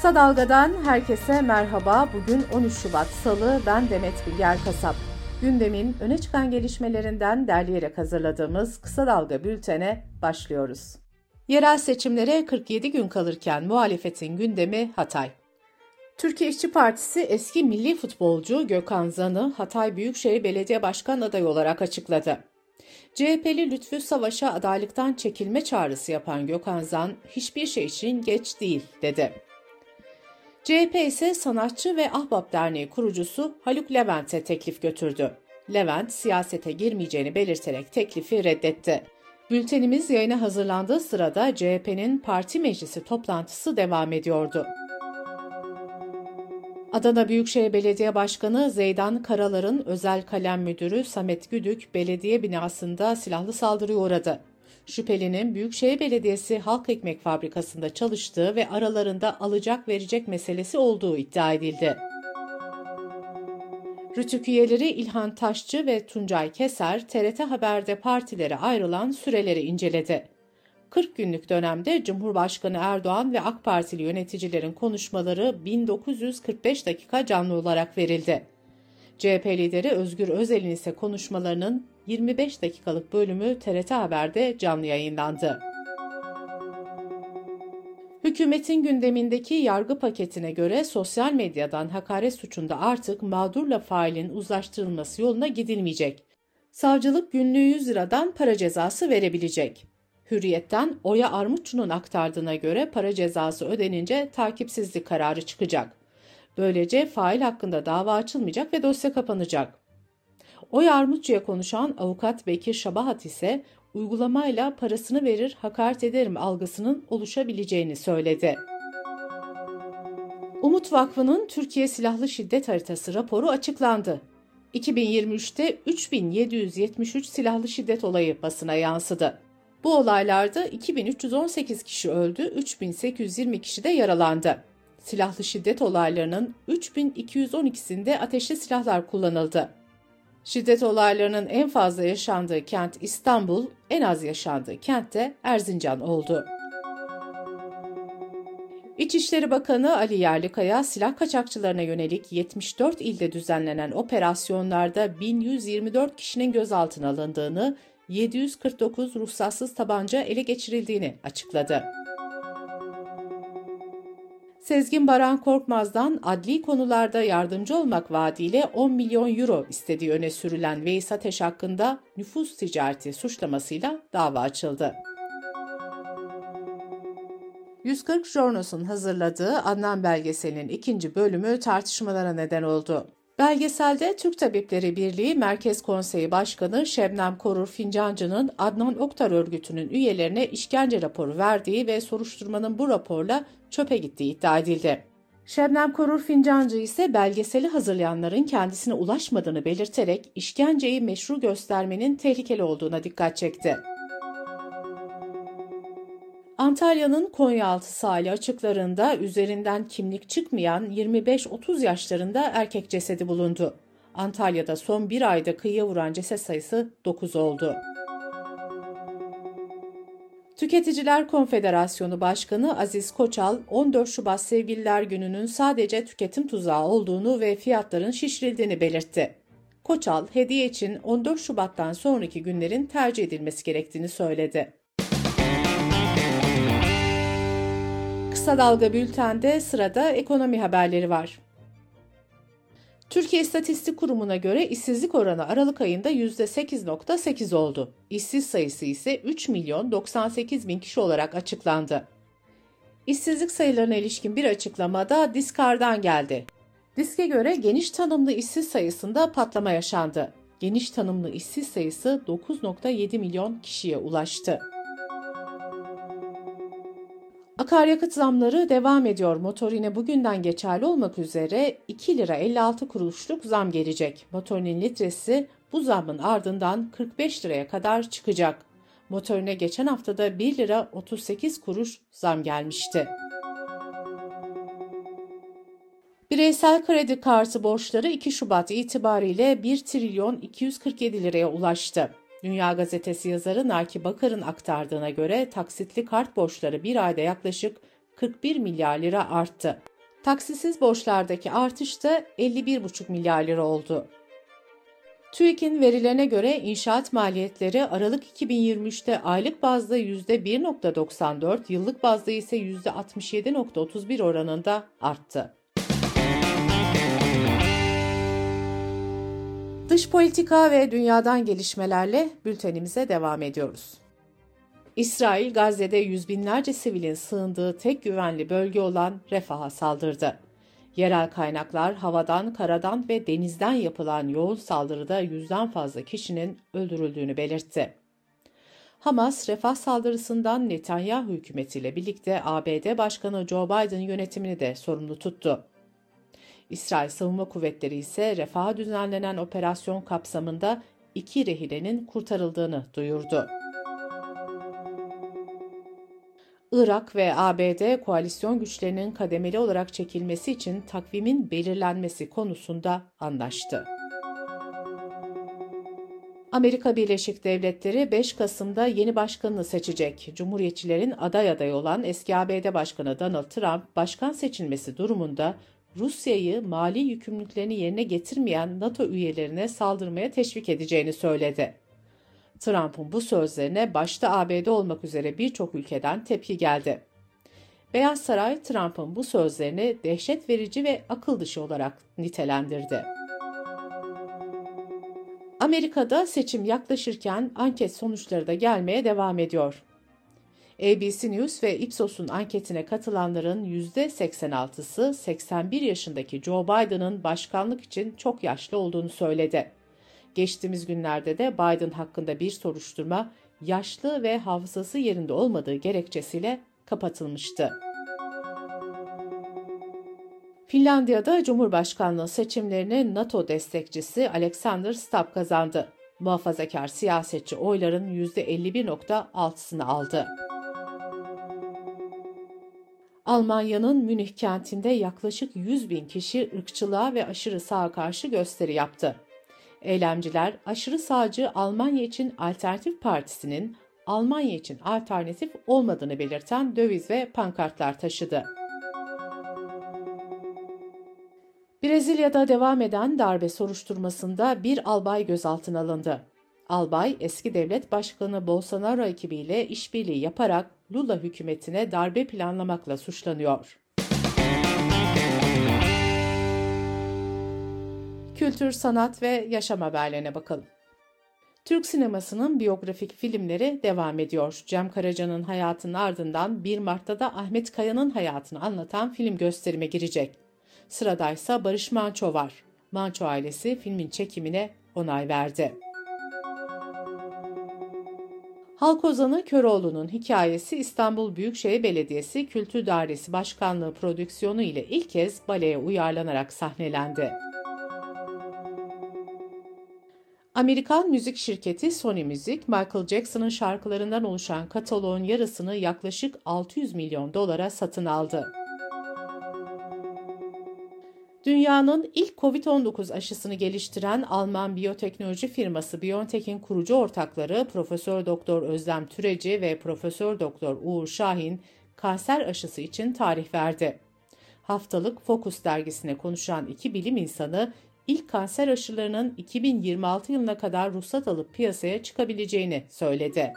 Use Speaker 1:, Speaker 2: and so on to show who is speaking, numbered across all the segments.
Speaker 1: Kısa Dalga'dan herkese merhaba. Bugün 13 Şubat Salı. Ben Demet Bilger Kasap. Gündemin öne çıkan gelişmelerinden derleyerek hazırladığımız Kısa Dalga bültene başlıyoruz. Yerel seçimlere 47 gün kalırken muhalefetin gündemi Hatay. Türkiye İşçi Partisi eski milli futbolcu Gökhan Zan'ı Hatay Büyükşehir Belediye Başkan adayı olarak açıkladı. CHP'li Lütfü Savaş'a adaylıktan çekilme çağrısı yapan Gökhan Zan, hiçbir şey için geç değil dedi. CHP ise sanatçı ve Ahbap Derneği kurucusu Haluk Levent'e teklif götürdü. Levent siyasete girmeyeceğini belirterek teklifi reddetti. Bültenimiz yayına hazırlandığı sırada CHP'nin parti meclisi toplantısı devam ediyordu. Adana Büyükşehir Belediye Başkanı Zeydan Karalar'ın özel kalem müdürü Samet Güdük belediye binasında silahlı saldırıya uğradı. Şüphelinin Büyükşehir Belediyesi Halk Ekmek Fabrikası'nda çalıştığı ve aralarında alacak verecek meselesi olduğu iddia edildi. Rütük üyeleri İlhan Taşçı ve Tuncay Keser, TRT Haber'de partilere ayrılan süreleri inceledi. 40 günlük dönemde Cumhurbaşkanı Erdoğan ve AK Partili yöneticilerin konuşmaları 1945 dakika canlı olarak verildi. CHP lideri Özgür Özel'in ise konuşmalarının 25 dakikalık bölümü TRT Haber'de canlı yayınlandı. Hükümetin gündemindeki yargı paketine göre sosyal medyadan hakaret suçunda artık mağdurla failin uzlaştırılması yoluna gidilmeyecek. Savcılık günlüğü 100 liradan para cezası verebilecek. Hürriyetten Oya Armutçu'nun aktardığına göre para cezası ödenince takipsizlik kararı çıkacak. Böylece fail hakkında dava açılmayacak ve dosya kapanacak. Oya Armutçu'ya konuşan avukat Bekir Şabahat ise uygulamayla parasını verir hakaret ederim algısının oluşabileceğini söyledi. Umut Vakfı'nın Türkiye Silahlı Şiddet Haritası raporu açıklandı. 2023'te 3773 silahlı şiddet olayı basına yansıdı. Bu olaylarda 2318 kişi öldü, 3820 kişi de yaralandı. Silahlı şiddet olaylarının 3212'sinde ateşli silahlar kullanıldı. Şiddet olaylarının en fazla yaşandığı kent İstanbul, en az yaşandığı kent de Erzincan oldu. İçişleri Bakanı Ali Yerlikaya silah kaçakçılarına yönelik 74 ilde düzenlenen operasyonlarda 1124 kişinin gözaltına alındığını, 749 ruhsatsız tabanca ele geçirildiğini açıkladı. Sezgin Baran Korkmaz'dan adli konularda yardımcı olmak vaadiyle 10 milyon euro istediği öne sürülen Veys Ateş hakkında nüfus ticareti suçlamasıyla dava açıldı. 140 Jornos'un hazırladığı Adnan belgeselinin ikinci bölümü tartışmalara neden oldu. Belgeselde Türk Tabipleri Birliği Merkez Konseyi Başkanı Şebnem Korur Fincancı'nın Adnan Oktar örgütünün üyelerine işkence raporu verdiği ve soruşturmanın bu raporla çöpe gittiği iddia edildi. Şebnem Korur Fincancı ise belgeseli hazırlayanların kendisine ulaşmadığını belirterek işkenceyi meşru göstermenin tehlikeli olduğuna dikkat çekti. Antalya'nın Konyaaltı sahili açıklarında üzerinden kimlik çıkmayan 25-30 yaşlarında erkek cesedi bulundu. Antalya'da son bir ayda kıyıya vuran ceset sayısı 9 oldu. Tüketiciler Konfederasyonu Başkanı Aziz Koçal, 14 Şubat Sevgililer Günü'nün sadece tüketim tuzağı olduğunu ve fiyatların şişirildiğini belirtti. Koçal, hediye için 14 Şubat'tan sonraki günlerin tercih edilmesi gerektiğini söyledi. Kısa Dalga Bülten'de sırada ekonomi haberleri var. Türkiye İstatistik Kurumu'na göre işsizlik oranı Aralık ayında %8.8 oldu. İşsiz sayısı ise 3 milyon 98 bin kişi olarak açıklandı. İşsizlik sayılarına ilişkin bir açıklamada Diskar'dan geldi. Disk'e göre geniş tanımlı işsiz sayısında patlama yaşandı. Geniş tanımlı işsiz sayısı 9.7 milyon kişiye ulaştı. Akaryakıt zamları devam ediyor. Motorine bugünden geçerli olmak üzere 2 lira 56 kuruşluk zam gelecek. Motorinin litresi bu zamın ardından 45 liraya kadar çıkacak. Motorine geçen haftada 1 lira 38 kuruş zam gelmişti. Bireysel kredi kartı borçları 2 Şubat itibariyle 1 trilyon 247 liraya ulaştı. Dünya Gazetesi yazarı Naki Bakar'ın aktardığına göre taksitli kart borçları bir ayda yaklaşık 41 milyar lira arttı. Taksisiz borçlardaki artış da 51,5 milyar lira oldu. TÜİK'in verilerine göre inşaat maliyetleri Aralık 2023'te aylık bazda %1.94, yıllık bazda ise %67.31 oranında arttı. Dış politika ve dünyadan gelişmelerle bültenimize devam ediyoruz. İsrail, Gazze'de yüz binlerce sivilin sığındığı tek güvenli bölge olan Refah'a saldırdı. Yerel kaynaklar havadan, karadan ve denizden yapılan yoğun saldırıda yüzden fazla kişinin öldürüldüğünü belirtti. Hamas, refah saldırısından Netanyahu hükümetiyle birlikte ABD Başkanı Joe Biden yönetimini de sorumlu tuttu. İsrail Savunma Kuvvetleri ise refaha düzenlenen operasyon kapsamında iki rehinenin kurtarıldığını duyurdu. Irak ve ABD koalisyon güçlerinin kademeli olarak çekilmesi için takvimin belirlenmesi konusunda anlaştı. Amerika Birleşik Devletleri 5 Kasım'da yeni başkanını seçecek. Cumhuriyetçilerin aday adayı olan eski ABD Başkanı Donald Trump, başkan seçilmesi durumunda Rusya'yı mali yükümlülüklerini yerine getirmeyen NATO üyelerine saldırmaya teşvik edeceğini söyledi. Trump'ın bu sözlerine başta ABD olmak üzere birçok ülkeden tepki geldi. Beyaz Saray Trump'ın bu sözlerini dehşet verici ve akıl dışı olarak nitelendirdi. Amerika'da seçim yaklaşırken anket sonuçları da gelmeye devam ediyor. ABC News ve Ipsos'un anketine katılanların %86'sı 81 yaşındaki Joe Biden'ın başkanlık için çok yaşlı olduğunu söyledi. Geçtiğimiz günlerde de Biden hakkında bir soruşturma yaşlı ve hafızası yerinde olmadığı gerekçesiyle kapatılmıştı. Finlandiya'da Cumhurbaşkanlığı seçimlerini NATO destekçisi Alexander Stubb kazandı. Muhafazakar siyasetçi oyların %51.6'sını aldı. Almanya'nın Münih kentinde yaklaşık 100 bin kişi ırkçılığa ve aşırı sağa karşı gösteri yaptı. Eylemciler aşırı sağcı Almanya için Alternatif Partisi'nin Almanya için alternatif olmadığını belirten döviz ve pankartlar taşıdı. Brezilya'da devam eden darbe soruşturmasında bir albay gözaltına alındı. Albay, eski devlet başkanı Bolsonaro ekibiyle işbirliği yaparak Lula hükümetine darbe planlamakla suçlanıyor. Kültür, sanat ve yaşam haberlerine bakalım. Türk sinemasının biyografik filmleri devam ediyor. Cem Karaca'nın hayatının ardından 1 Mart'ta da Ahmet Kaya'nın hayatını anlatan film gösterime girecek. Sıradaysa Barış Manço var. Manço ailesi filmin çekimine onay verdi. Halk ozanı Köroğlu'nun hikayesi İstanbul Büyükşehir Belediyesi Kültür Dairesi Başkanlığı prodüksiyonu ile ilk kez baleye uyarlanarak sahnelendi. Amerikan müzik şirketi Sony Music, Michael Jackson'ın şarkılarından oluşan kataloğun yarısını yaklaşık 600 milyon dolara satın aldı. Dünyanın ilk COVID-19 aşısını geliştiren Alman biyoteknoloji firması BioNTech'in kurucu ortakları Profesör Doktor Özlem Türeci ve Profesör Doktor Uğur Şahin kanser aşısı için tarih verdi. Haftalık Focus dergisine konuşan iki bilim insanı ilk kanser aşılarının 2026 yılına kadar ruhsat alıp piyasaya çıkabileceğini söyledi.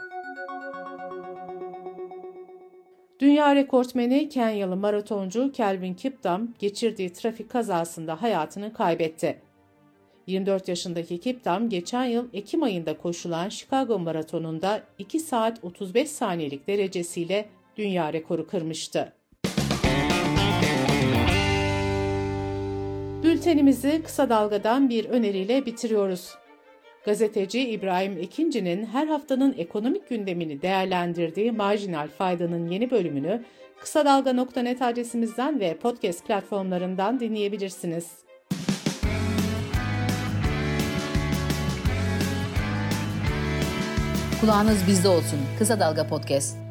Speaker 1: Dünya rekortmeni Kenyalı maratoncu Kelvin Kiptum geçirdiği trafik kazasında hayatını kaybetti. 24 yaşındaki Kiptum geçen yıl Ekim ayında koşulan Chicago Maratonu'nda 2 saat 35 saniyelik derecesiyle dünya rekoru kırmıştı. Bültenimizi kısa dalgadan bir öneriyle bitiriyoruz. Gazeteci İbrahim Ekinci'nin her haftanın ekonomik gündemini değerlendirdiği Marjinal Fayda'nın yeni bölümünü kısa dalga.net adresimizden ve podcast platformlarından dinleyebilirsiniz.
Speaker 2: Kulağınız bizde olsun. Kısa Dalga Podcast.